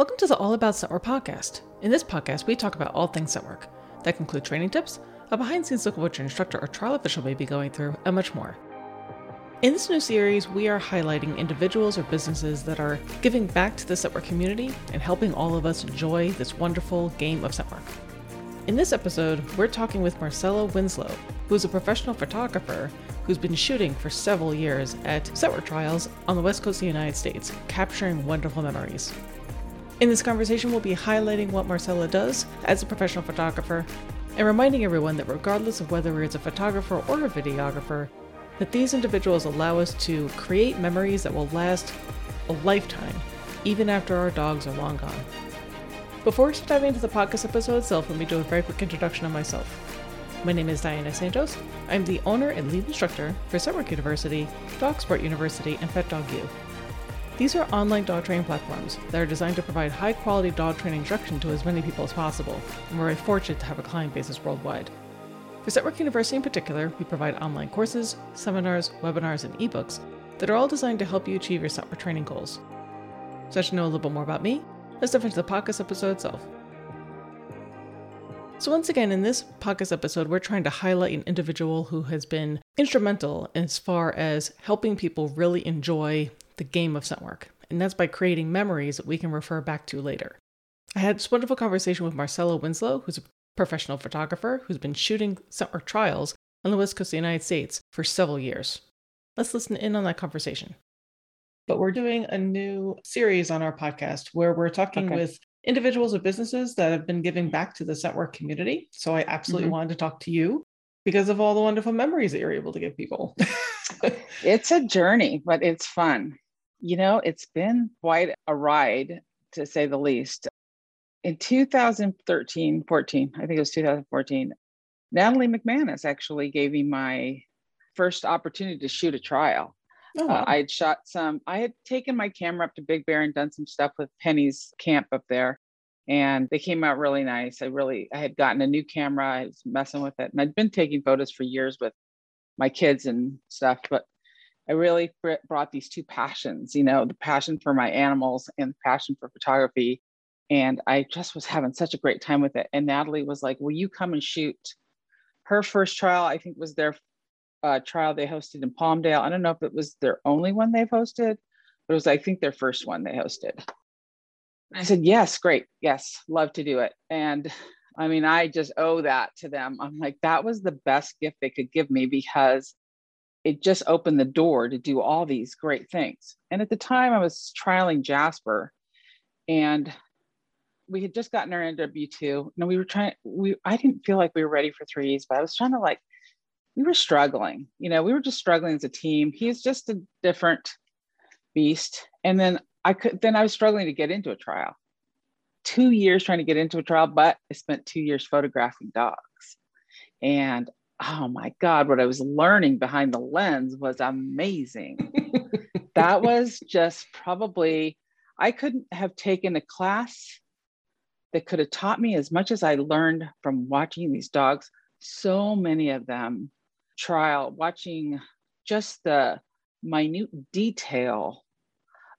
Welcome to the All About Scent Work podcast. In this podcast, we talk about all things scent work. That include training tips, a behind the scenes look at what your instructor or trial official may be going through, and much more. In this new series, we are highlighting individuals or businesses that are giving back to the scent work community and helping all of us enjoy this wonderful game of scent work. In this episode, we're talking with Marcella Winslow, who is a professional photographer who's been shooting for several years at scent work trials on the west coast of the United States, capturing wonderful memories. In this conversation, we'll be highlighting what Marcella does as a professional photographer and reminding everyone that regardless of whether it's a photographer or a videographer, that these individuals allow us to create memories that will last a lifetime, even after our dogs are long gone. Before we dive into the podcast episode itself, let me do a very quick introduction of myself. My name is Diana Santos. I'm the owner and lead instructor for Work University, Dog Sport University, and Pet Dog U. These are online dog training platforms that are designed to provide high quality dog training instruction to as many people as possible, and we're very fortunate to have a client basis worldwide. For Scent Work University in particular, we provide online courses, seminars, webinars, and ebooks that are all designed to help you achieve your Scent Work training goals. So, to know a little bit more about me, let's dive into the podcast episode itself. So, once again, in this podcast episode, we're trying to highlight an individual who has been instrumental as far as helping people really enjoy the game of scent work, and that's by creating memories that we can refer back to later. I had this wonderful conversation with Marcella Winslow, who's a professional photographer who's been shooting scent work trials on the west coast of the United States for several years. Let's listen in on that conversation. But we're doing a new series on our podcast where we're talking okay. with individuals or businesses that have been giving back to the scent work community. So I absolutely mm-hmm. wanted to talk to you because of all the wonderful memories that you're able to give people. it's a journey, but it's fun. You know, it's been quite a ride to say the least. In 2013, 14, I think it was 2014, Natalie McManus actually gave me my first opportunity to shoot a trial. Oh, uh, wow. uh, I had shot some, I had taken my camera up to Big Bear and done some stuff with Penny's camp up there. And they came out really nice. I really, I had gotten a new camera. I was messing with it. And I'd been taking photos for years with my kids and stuff. But I really brought these two passions, you know, the passion for my animals and the passion for photography. And I just was having such a great time with it. And Natalie was like, Will you come and shoot? Her first trial, I think, was their uh, trial they hosted in Palmdale. I don't know if it was their only one they've hosted, but it was, I think, their first one they hosted. I said, Yes, great. Yes, love to do it. And I mean, I just owe that to them. I'm like, that was the best gift they could give me because it just opened the door to do all these great things. And at the time, I was trialing Jasper, and we had just gotten our NW2. No, we were trying. We I didn't feel like we were ready for threes, but I was trying to like. We were struggling. You know, we were just struggling as a team. He's just a different beast. And then I could. Then I was struggling to get into a trial. Two years trying to get into a trial, but I spent two years photographing dogs. And oh my God, what I was learning behind the lens was amazing. that was just probably, I couldn't have taken a class that could have taught me as much as I learned from watching these dogs. So many of them trial, watching just the minute detail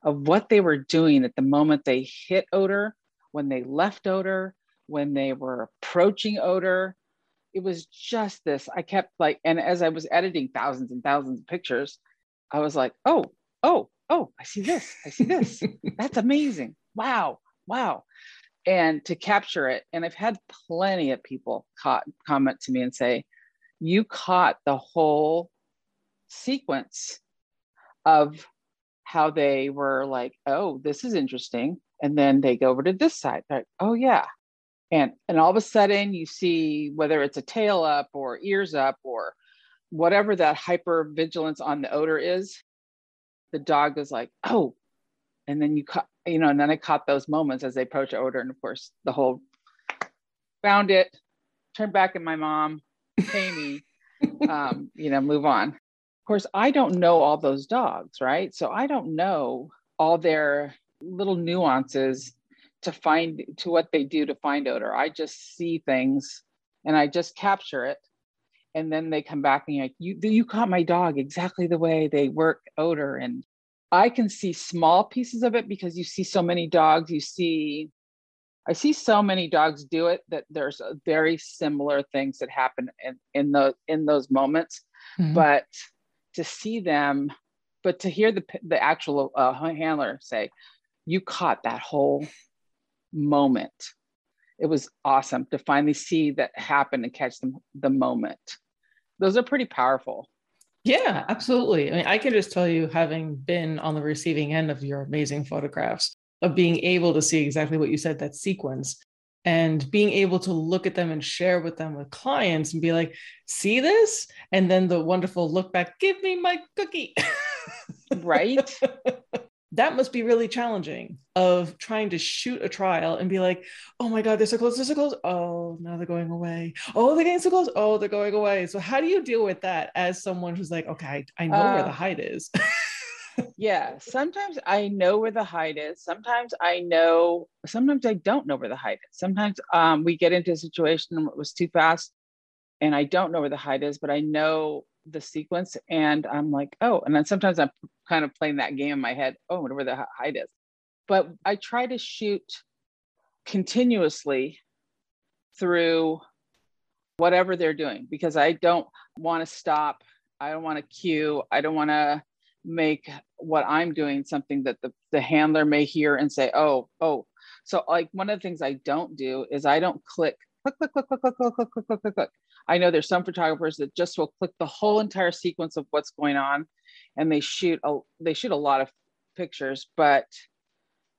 of what they were doing at the moment they hit odor, when they left odor, when they were approaching odor, it was just this. I kept like, and as I was editing thousands and thousands of pictures, I was like, oh, oh, oh, I see this. I see this. That's amazing. Wow. Wow. And to capture it, and I've had plenty of people caught, comment to me and say, you caught the whole sequence of how they were like, oh, this is interesting. And then they go over to this side. They're like, oh, yeah and and all of a sudden you see whether it's a tail up or ears up or whatever that hyper vigilance on the odor is the dog is like oh and then you caught you know and then i caught those moments as they approach odor and of course the whole found it turned back at my mom pay me um, you know move on. Of course i don't know all those dogs right? So i don't know all their little nuances to find to what they do to find odor. I just see things and I just capture it. And then they come back and like, you you caught my dog exactly the way they work odor. And I can see small pieces of it because you see so many dogs. You see, I see so many dogs do it that there's very similar things that happen in in the in those moments. Mm-hmm. But to see them, but to hear the the actual uh, handler say, "You caught that whole moment." It was awesome to finally see that happen and catch them the moment. Those are pretty powerful. Yeah, absolutely. I mean, I can just tell you, having been on the receiving end of your amazing photographs, of being able to see exactly what you said that sequence and being able to look at them and share with them with clients and be like, see this? And then the wonderful look back, give me my cookie. right. that must be really challenging of trying to shoot a trial and be like, oh my God, they're so close, they're so close. Oh, now they're going away. Oh, they're getting so close. Oh, they're going away. So how do you deal with that as someone who's like, okay, I, know uh, where the uh, hide is? yeah. Sometimes I know where the hide is. Sometimes I know, sometimes I don't know where the hide is. Sometimes um, we get into a situation and it was too fast and I don't know where the hide is, but I know the sequence and I'm like, oh, and then sometimes I'm kind of playing that game in my head. Oh, whatever the hide is. But I try to shoot continuously through whatever they're doing because I don't want to stop. I don't want to cue. I don't want to make what I'm doing something that the, the handler may hear and say, oh, oh. So like one of the things I don't do is I don't click, click, click, click, click, click, click, click, click, click, click. I know there's some photographers that just will click the whole entire sequence of what's going on and they shoot a they shoot a lot of pictures, but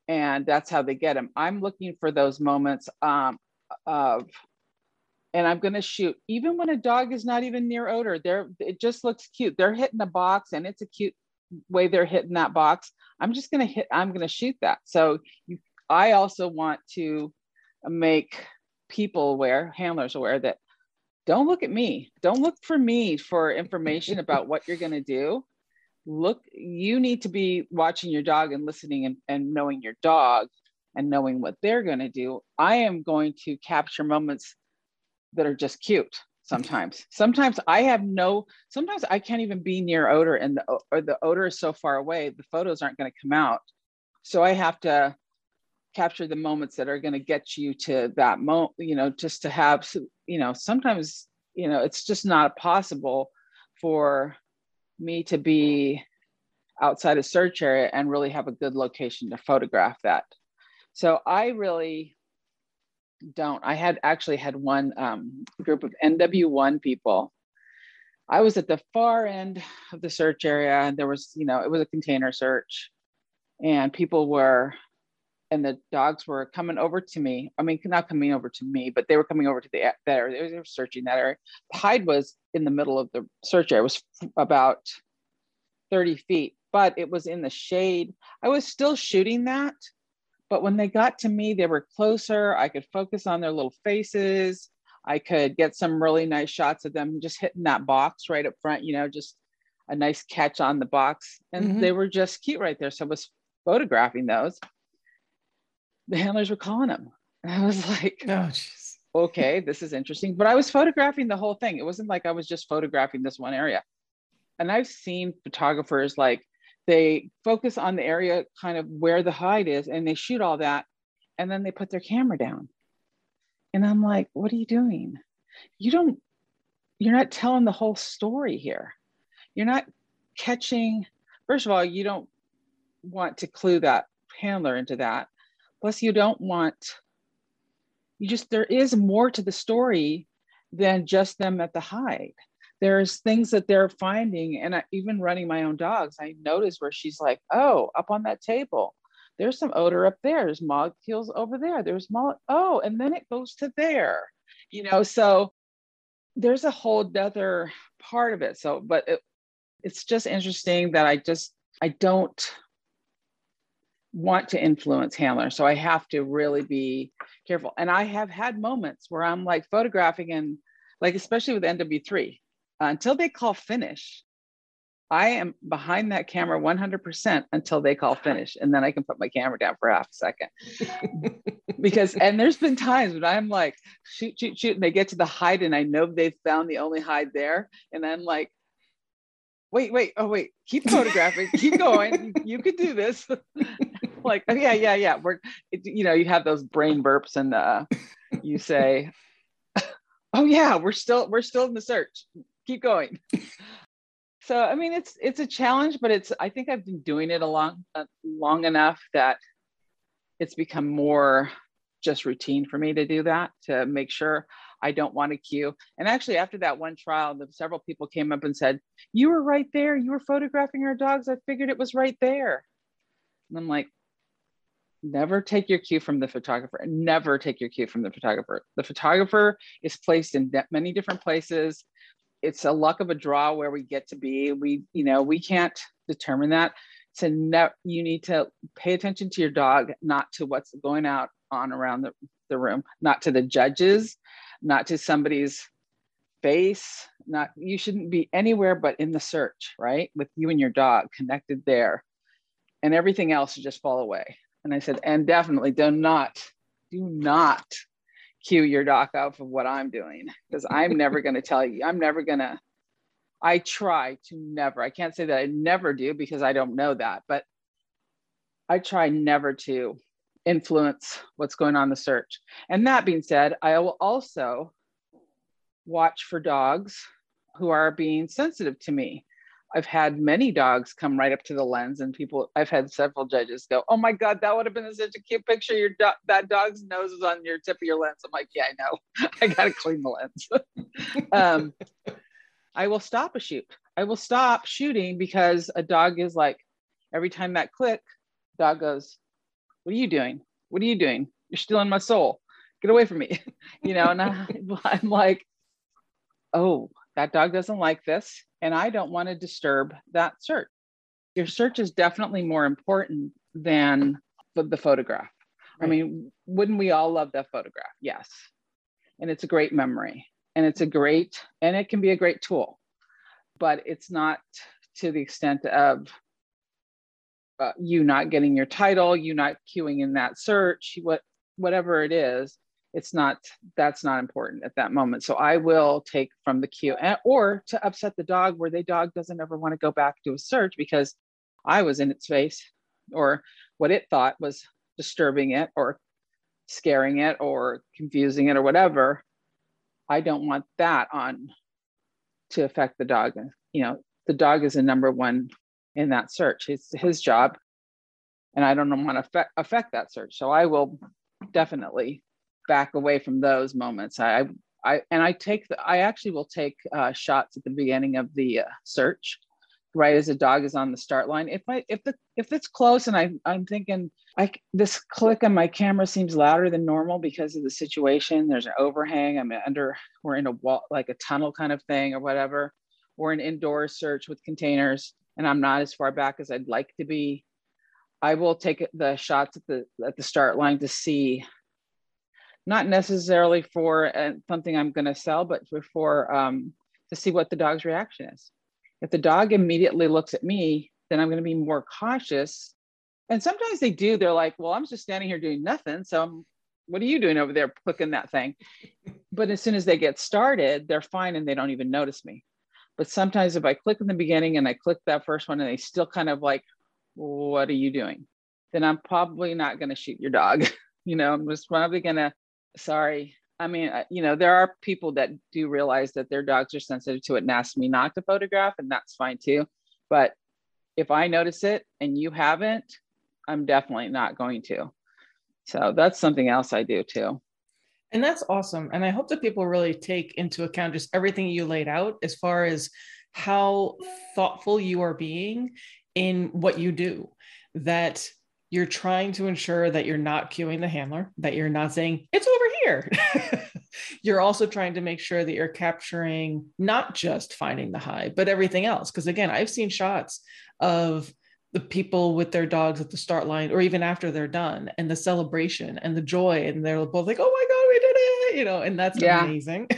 and that's how they get them. I'm looking for those moments um, of and I'm going to shoot even when a dog is not even near odor. They're it just looks cute. They're hitting a box and it's a cute way they're hitting that box. I'm just going to hit I'm going to shoot that. So you, I also want to make people aware, handlers aware that don't look at me. Don't look for me for information about what you're going to do. Look, you need to be watching your dog and listening and, and knowing your dog and knowing what they're going to do. I am going to capture moments that are just cute sometimes. sometimes I have no, sometimes I can't even be near odor and the, or the odor is so far away, the photos aren't going to come out. So I have to capture the moments that are going to get you to that moment you know just to have you know sometimes you know it's just not possible for me to be outside a search area and really have a good location to photograph that. So i really don't i had actually had one um, group of nw1 people. I was at the far end of the search area and there was you know it was a container search and people were and the dogs were coming over to me. I mean, not coming over to me, but they were coming over to the that area. They were searching that area. Hide was in the middle of the search area. It was about 30 feet, but it was in the shade. I was still shooting that, but when they got to me, they were closer. I could focus on their little faces. I could get some really nice shots of them just hitting that box right up front, you know, just a nice catch on the box. And mm-hmm. they were just cute right there. So I was photographing those the handlers were calling him. And I was like, oh, geez. okay, this is interesting. But I was photographing the whole thing. It wasn't like I was just photographing this one area. And I've seen photographers like they focus on the area kind of where the hide is and they shoot all that and then they put their camera down. And I'm like, what are you doing? You don't, you're not telling the whole story here. You're not catching, first of all, you don't want to clue that handler into that. Plus, you don't want, you just, there is more to the story than just them at the hide. There's things that they're finding. And I, even running my own dogs, I notice where she's like, oh, up on that table, there's some odor up there. There's molecules over there. There's mo, oh, and then it goes to there, you know, so there's a whole other part of it. So, but it, it's just interesting that I just, I don't want to influence handlers. So I have to really be careful. And I have had moments where I'm like photographing and like, especially with NW3, uh, until they call finish, I am behind that camera 100% until they call finish. And then I can put my camera down for half a second. because, and there's been times when I'm like, shoot, shoot, shoot. And they get to the hide and I know they've found the only hide there. And I'm like, wait, wait, oh wait, keep photographing, keep going. You, you could do this. like, oh, yeah, yeah, yeah. We're, it, you know, you have those brain burps, and uh, you say, "Oh yeah, we're still we're still in the search. Keep going." so, I mean, it's it's a challenge, but it's I think I've been doing it a long uh, long enough that it's become more just routine for me to do that to make sure I don't want to cue. And actually, after that one trial, the, several people came up and said, You were right there. You were photographing our dogs. I figured it was right there. And I'm like, Never take your cue from the photographer. Never take your cue from the photographer. The photographer is placed in many different places. It's a luck of a draw where we get to be. We, you know, we can't determine that. So ne- you need to pay attention to your dog, not to what's going out on around the, the room, not to the judges, not to somebody's face not you shouldn't be anywhere but in the search right with you and your dog connected there and everything else should just fall away and i said and definitely do not do not cue your dog off of what i'm doing because i'm never going to tell you i'm never going to i try to never i can't say that i never do because i don't know that but i try never to influence what's going on in the search. And that being said, I will also watch for dogs who are being sensitive to me. I've had many dogs come right up to the lens, and people. I've had several judges go, "Oh my God, that would have been such a cute picture. Your do- that dog's nose is on your tip of your lens." I'm like, "Yeah, I know. I got to clean the lens." um, I will stop a shoot. I will stop shooting because a dog is like, every time that click, dog goes, what are you doing? What are you doing? You're stealing my soul. Get away from me. you know, and I, I'm like, oh, that dog doesn't like this. And I don't want to disturb that search. Your search is definitely more important than the photograph. Right. I mean, wouldn't we all love that photograph? Yes. And it's a great memory and it's a great, and it can be a great tool, but it's not to the extent of uh, you not getting your title, you not cueing in that search, what whatever it is, it's not that's not important at that moment. So I will take from the queue, and, or to upset the dog where the dog doesn't ever want to go back to a search because I was in its face, or what it thought was disturbing it, or scaring it, or confusing it, or whatever. I don't want that on to affect the dog. You know, the dog is the number one in that search. It's his job. And I don't want to affect, affect that search. So I will definitely back away from those moments. I, I, and I take the, I actually will take uh, shots at the beginning of the uh, search, right as a dog is on the start line. If I, if the, if it's close and I, I'm thinking, I, this click on my camera seems louder than normal because of the situation. There's an overhang. I'm under, we're in a wall, like a tunnel kind of thing or whatever, or an indoor search with containers and I'm not as far back as I'd like to be, I will take the shots at the at the start line to see, not necessarily for uh, something I'm going to sell, but for, for um, to see what the dog's reaction is. If the dog immediately looks at me, then I'm going to be more cautious. And sometimes they do. They're like, "Well, I'm just standing here doing nothing, so I'm, what are you doing over there clicking that thing?" but as soon as they get started, they're fine and they don't even notice me. But sometimes if I click in the beginning and I click that first one and they still kind of like, what are you doing? Then I'm probably not going to shoot your dog. you know, I'm just probably going to, sorry. I mean, you know, there are people that do realize that their dogs are sensitive to it and ask me not to photograph, and that's fine too. But if I notice it and you haven't, I'm definitely not going to. So that's something else I do too. And that's awesome. And I hope that people really take into account just everything you laid out as far as how thoughtful you are being in what you do. That you're trying to ensure that you're not cueing the handler, that you're not saying, it's here. you're also trying to make sure that you're capturing not just finding the high, but everything else. Because again, I've seen shots of the people with their dogs at the start line or even after they're done and the celebration and the joy and they're both like oh my god we did it you know and that's yeah. amazing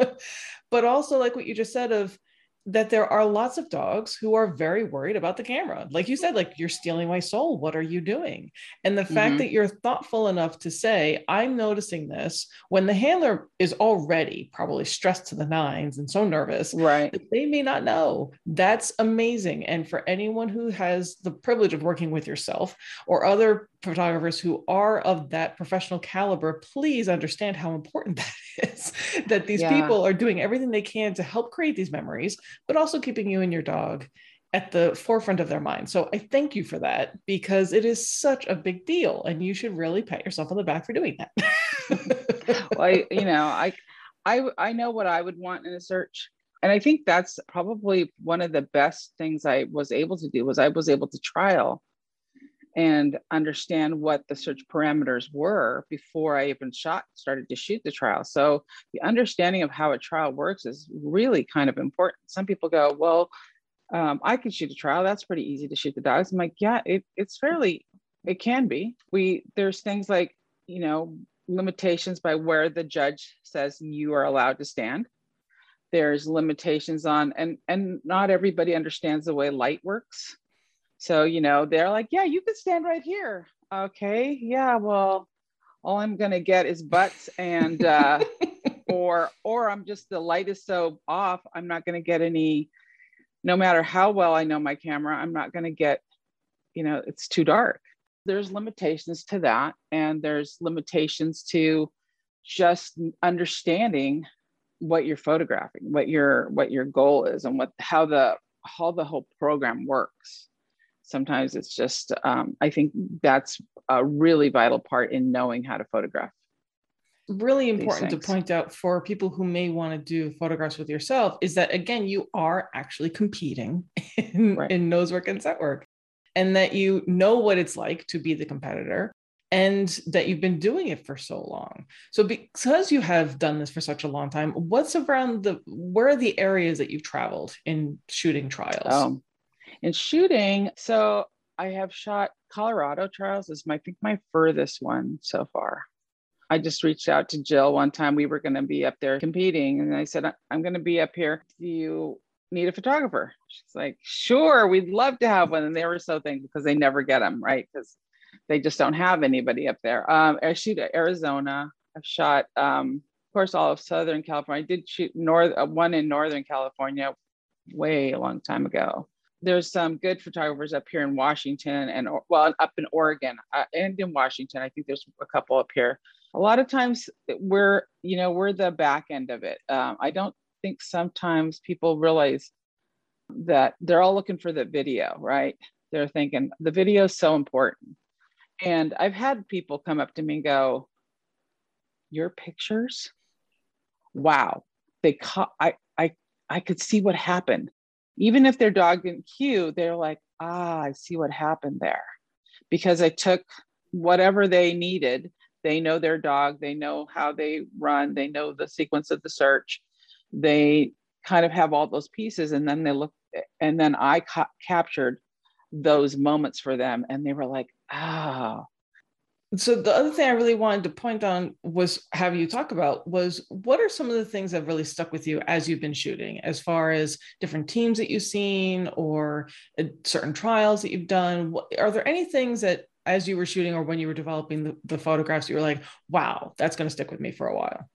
but also like what you just said of that there are lots of dogs who are very worried about the camera. Like you said, like you're stealing my soul. What are you doing? And the fact mm-hmm. that you're thoughtful enough to say, I'm noticing this when the handler is already probably stressed to the nines and so nervous, right? they may not know. That's amazing. And for anyone who has the privilege of working with yourself or other photographers who are of that professional caliber, please understand how important that is. that these yeah. people are doing everything they can to help create these memories, but also keeping you and your dog at the forefront of their mind. So I thank you for that because it is such a big deal and you should really pat yourself on the back for doing that. well, I, you know, I I I know what I would want in a search. And I think that's probably one of the best things I was able to do was I was able to trial and understand what the search parameters were before I even shot started to shoot the trial. So the understanding of how a trial works is really kind of important. Some people go, well, um, I can shoot a trial. That's pretty easy to shoot the dogs. I'm like, yeah, it, it's fairly, it can be. We there's things like you know limitations by where the judge says you are allowed to stand. There's limitations on and and not everybody understands the way light works. So, you know, they're like, yeah, you can stand right here. Okay. Yeah. Well, all I'm going to get is butts and, uh, or, or I'm just, the light is so off. I'm not going to get any, no matter how well I know my camera, I'm not going to get, you know, it's too dark. There's limitations to that. And there's limitations to just understanding what you're photographing, what your, what your goal is and what, how the, how the whole program works sometimes it's just um, i think that's a really vital part in knowing how to photograph really important to point out for people who may want to do photographs with yourself is that again you are actually competing in, right. in nosework and scent work and that you know what it's like to be the competitor and that you've been doing it for so long. So because you have done this for such a long time what's around the where are the areas that you've traveled in shooting trials? Oh, in shooting, so I have shot Colorado trials is my I think my furthest one so far. I just reached out to Jill one time. We were going to be up there competing, and I said, "I'm going to be up here. Do you need a photographer?" She's like, "Sure, we'd love to have one." And they were so thankful because they never get them, right? Because they just don't have anybody up there. Um, I shoot Arizona. I've shot, um, of course, all of Southern California. I did shoot north uh, one in Northern California way a long time ago there's some good photographers up here in Washington and well up in Oregon uh, and in Washington. I think there's a couple up here. A lot of times we're you know we're the back end of it. Um, I don't think sometimes people realize that they're all looking for the video, right? They're thinking the video is so important. And I've had people come up to me and go, "Your pictures, wow!" They caught. I I I could see what happened even if their dog didn't cue, they're like, ah, I see what happened there. Because I took whatever they needed. They know their dog, they know how they run, they know the sequence of the search. They kind of have all those pieces. And then they look, and then I ca- captured those moments for them. And they were like, ah, so the other thing I really wanted to point on was have you talk about was what are some of the things that really stuck with you as you've been shooting, as far as different teams that you've seen or uh, certain trials that you've done? Are there any things that as you were shooting or when you were developing the, the photographs, you were like, wow, that's going to stick with me for a while?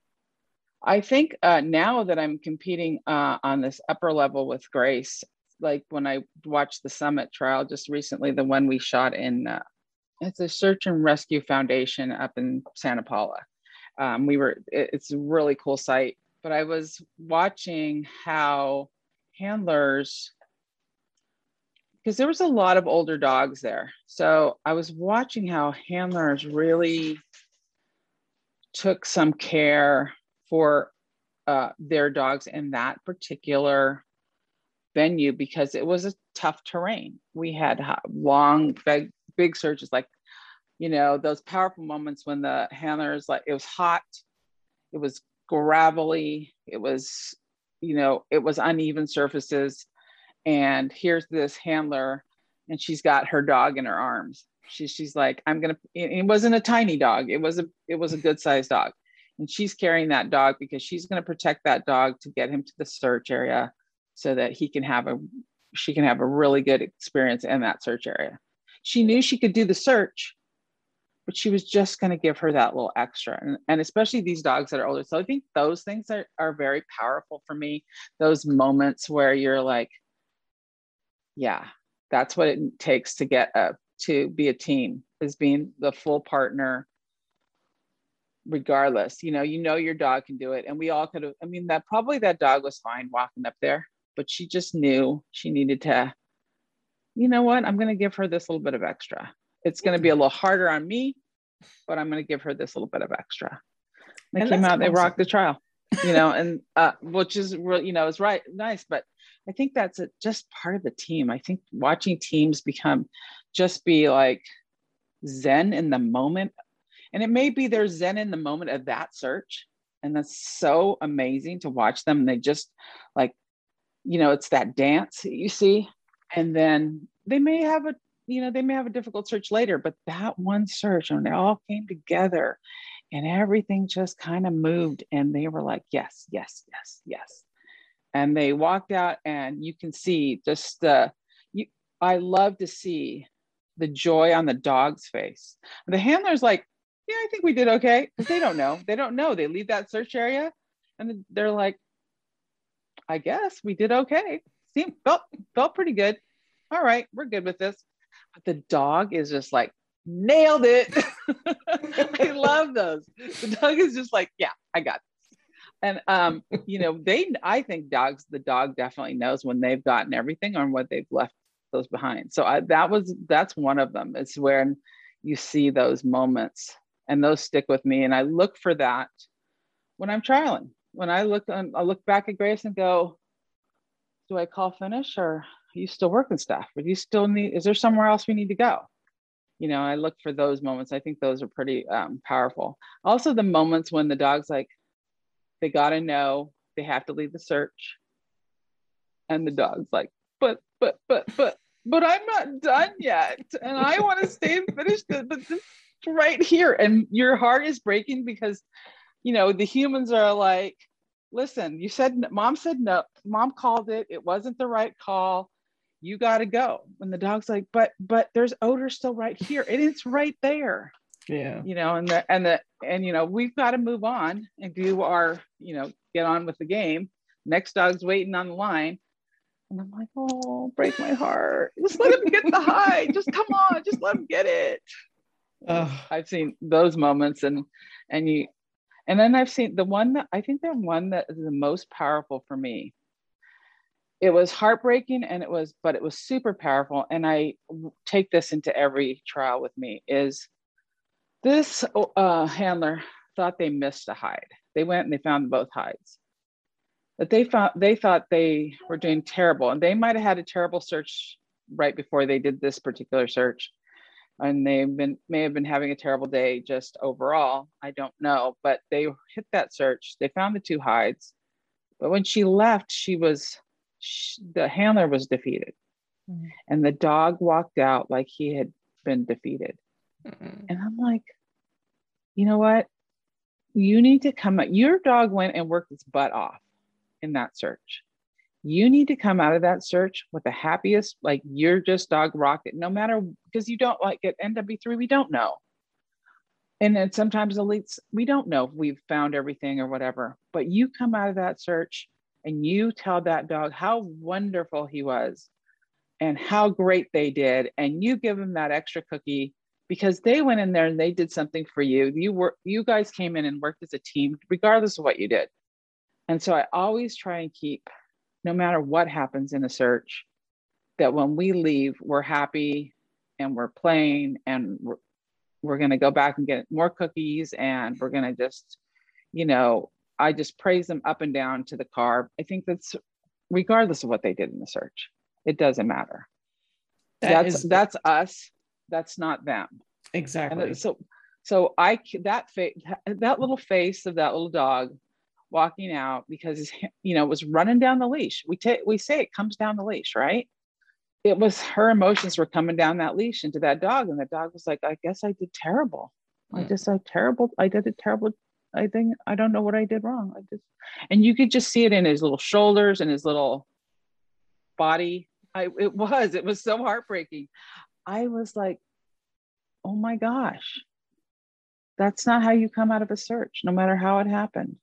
I think uh, now that I'm competing uh, on this upper level with Grace, like when I watched the summit trial just recently, the one we shot in uh, it's a search and rescue foundation up in Santa Paula. Um, we were, it, it's a really cool site, but I was watching how handlers, because there was a lot of older dogs there. So I was watching how handlers really took some care for uh, their dogs in that particular venue because it was a tough terrain. We had long, big, big searches, like, you know, those powerful moments when the handlers, like, it was hot, it was gravelly, it was, you know, it was uneven surfaces. And here's this handler, and she's got her dog in her arms. She, she's like, I'm gonna. It wasn't a tiny dog. It was a it was a good sized dog, and she's carrying that dog because she's gonna protect that dog to get him to the search area so that he can have a she can have a really good experience in that search area. She knew she could do the search, but she was just going to give her that little extra. And, and especially these dogs that are older. So I think those things are, are very powerful for me. Those moments where you're like, yeah, that's what it takes to get a, to be a team is being the full partner regardless you know you know your dog can do it and we all could have i mean that probably that dog was fine walking up there but she just knew she needed to you know what? I'm going to give her this little bit of extra. It's going to be a little harder on me but i'm going to give her this little bit of extra. They and came out they rocked the trial you know and uh, which is real you know is right nice but i think that's a, just part of the team. I think watching teams become just be like zen in the moment and it may be their zen in the moment of that search and that's so amazing to watch them and they just like you know it's that dance you see and then they may have a you know they may have a difficult search later but that one search when they all came together and everything just kind of moved and they were like yes yes yes yes. And they walked out and you can see just the you i love to see the joy on the dog's face. The handler's like yeah i think we did okay. Because they don't know. They don't know. They leave that search area and they're like i guess we did okay. Seemed felt felt pretty good all right we're good with this but the dog is just like nailed it. I love those. The dog is just like, yeah, I got this. And um, you know, they I think dogs, the dog definitely knows when they've gotten everything or what they've left those behind. So I, that was that's one of them. It's when you see those moments and those stick with me. And I look for that when I'm trialing. When I look on, I look back at Grace and go, do I call finish or you still working stuff? Or do you still need, is there somewhere else we need to go? you know i look for those moments. I think those are pretty um, powerful. Also the moments when the dog's like they gotta know they have to leave the search and the dog's like but but but but but i'm not done yet and i want to stay and finish this but this right here. And your heart is breaking because you know the humans are like listen you said mom said no mom called it. It wasn't the right call you got to go. And the dog's like but but there's odor still right here. And it's right there. Yeah. You know and the and the and you know we've got to move on and do our you know get on with the game. Next dog's waiting on the line. And i'm like oh break my heart. Just let him get the high just come on. Just let him get it. I've seen those moments and and you and then i've seen the one that i think the one that is the most powerful for me it was heartbreaking and it was but it was super powerful. And i take this into every trial with me is this uh, handler thought they missed a hide. They went and they found both hides. But they found they thought they were doing terrible and they might have had a terrible search right before they did this particular search. And they've been may have been having a terrible day just overall. I don't know but they hit that search. They found the two hides. But when she left she was she, the handler was defeated. Mm-hmm. and the dog walked out like he had been defeated. Mm-hmm. and i'm like you know what? You need to come out your dog went and worked its butt off in that search. You need to come out of that search with the happiest like you're just dog rocket no matter because you don't like at nw3 we don't know. And then sometimes elites we don't know if we've found everything or whatever but you come out of that search and you tell that dog how wonderful he was and how great they did and you give them that extra cookie because they went in there and they did something for you. You were you guys came in and worked as a team regardless of what you did. And so i always try and keep no matter what happens in a search that when we leave we're happy and we're playing and we're, we're going to go back and get more cookies and we're going to just you know I just praise them up and down to the car. I think that's regardless of what they did in the search, it doesn't matter. That that's is, that's us. That's not them. Exactly. so so I that face that little face of that little dog walking out because you know it was running down the leash. We take we say it comes down the leash, right? It was her emotions were coming down that leash into that dog, and the dog was like, "I guess I did terrible. I hmm. just I terrible. I did a terrible I think I don't know what I did wrong. I just and you could just see it in his little shoulders and his little body. I, it was, it was so heartbreaking. I was like, oh my gosh, that's not how you come out of a search, no matter how it happened.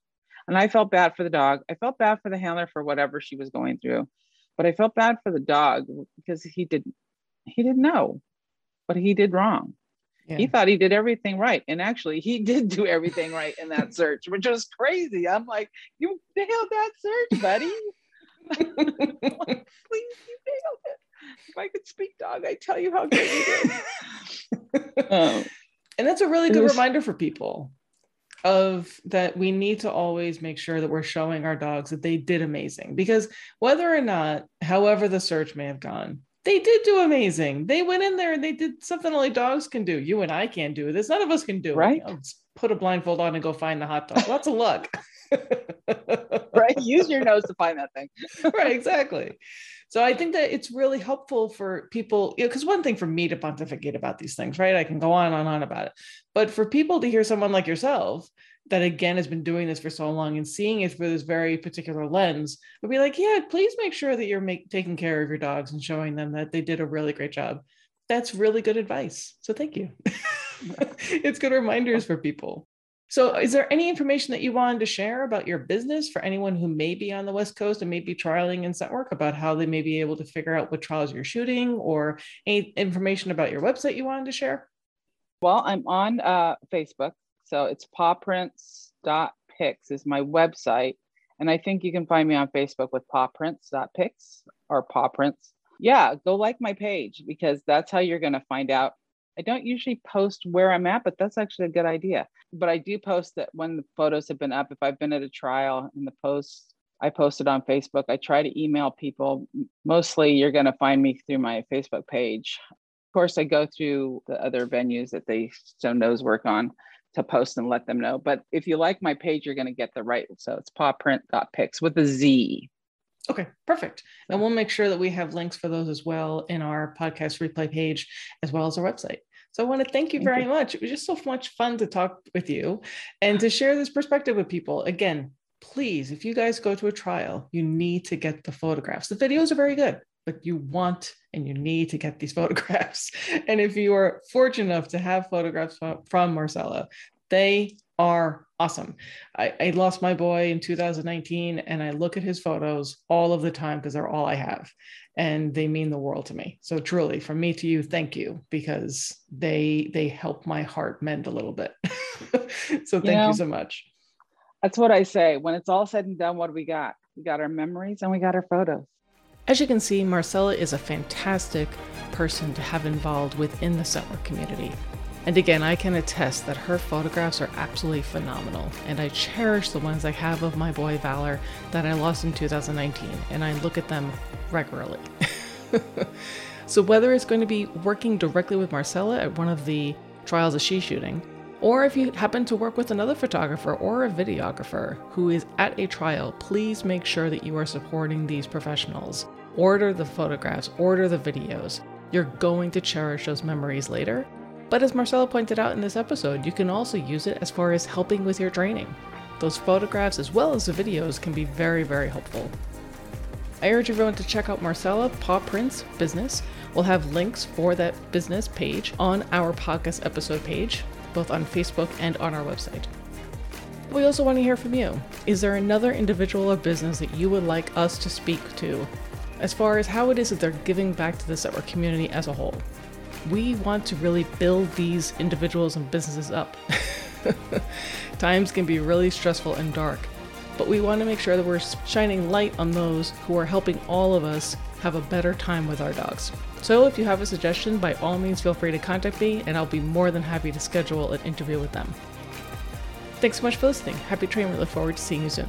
And I felt bad for the dog. I felt bad for the handler for whatever she was going through, but I felt bad for the dog because he didn't he didn't know what he did wrong. Yeah. He thought he did everything right. And actually, he did do everything right in that search, which was crazy. I'm like, you nailed that search, buddy. like, Please, you nailed it. If I could speak dog, I tell you how good you did. um, and that's a really good was, reminder for people of that we need to always make sure that we're showing our dogs that they did amazing because whether or not however the search may have gone they did do amazing they went in there and they did something only dogs can do you and i can't do this none of us can do right it. Right. put a blindfold on and go find the hot dog lots of luck right use your nose to find that thing right exactly so I think that it's really helpful for people, you know, because one thing for me to pontificate about these things, right? I can go on and on about it. But for people to hear someone like yourself that again has been doing this for so long and seeing it through this very particular lens would be like, yeah, please make sure that you're make, taking care of your dogs and showing them that they did a really great job. That's really good advice. So thank you. it's good reminders for people. So, is there any information that you wanted to share about your business for anyone who may be on the West Coast and may be trialing in scent work about how they may be able to figure out what trials you're shooting or any information about your website you wanted to share? Well, I'm on uh, Facebook. So, it's pawprints.pics is my website. And I think you can find me on Facebook with pawprints.pics or pawprints. Yeah, go like my page because that's how you're going to find out I don't usually post where I'm at, but that's actually a good idea. But I do post that when the photos have been up. If I've been at a trial and the posts I posted on Facebook, I try to email people. Mostly you're going to find me through my Facebook page. Of course, I go through the other venues that they Stone Nose work on to post and let them know. But if you like my page, you're going to get the right. So it's pawprint.pics with a Z. Okay, perfect. And we'll make sure that we have links for those as well in our podcast replay page, as well as our website. So I want to thank you thank very you. much. It was just so much fun to talk with you and to share this perspective with people. Again, please, if you guys go to a trial, you need to get the photographs. The videos are very good, but you want and you need to get these photographs. And if you are fortunate enough to have photographs from Marcella, they are awesome. I, I, lost my boy in 2019 and I look at his photos all of the time because they're all I have and they mean the world to me. So truly from me to you, thank you because they they help my heart mend a little bit. so thank you, know, you so much. That's what I say. When it's all said and done, what do we got? We got our memories and we got our photos. As you can see, Marcella is a fantastic person to have involved within the work community. And again, I can attest that her photographs are absolutely phenomenal, and I cherish the ones I have of my boy Valor that I lost in 2019, and I look at them regularly. so, whether it's going to be working directly with Marcella at one of the trials that she's shooting, or if you happen to work with another photographer or a videographer who is at a trial, please make sure that you are supporting these professionals. Order the photographs, order the videos. You're going to cherish those memories later, but as Marcella pointed out in this episode, you can also use it as far as helping with your training. Those photographs as well as the videos can be very, very helpful. I urge everyone to check out Marcella Paw Prints Business. We'll have links for that business page on our podcast episode page, both on Facebook and on our website. We also want to hear from you. Is there another individual or business that you would like us to speak to as far as how it is that they're giving back to the Scent Work community as a whole? we want to really build these individuals and businesses up. Times can be really stressful and dark, but we want to make sure that we're shining light on those who are helping all of us have a better time with our dogs. So if you have a suggestion, by all means feel free to contact me and I'll be more than happy to schedule an interview with them. Thanks so much for listening. Happy training. We look forward to seeing you soon.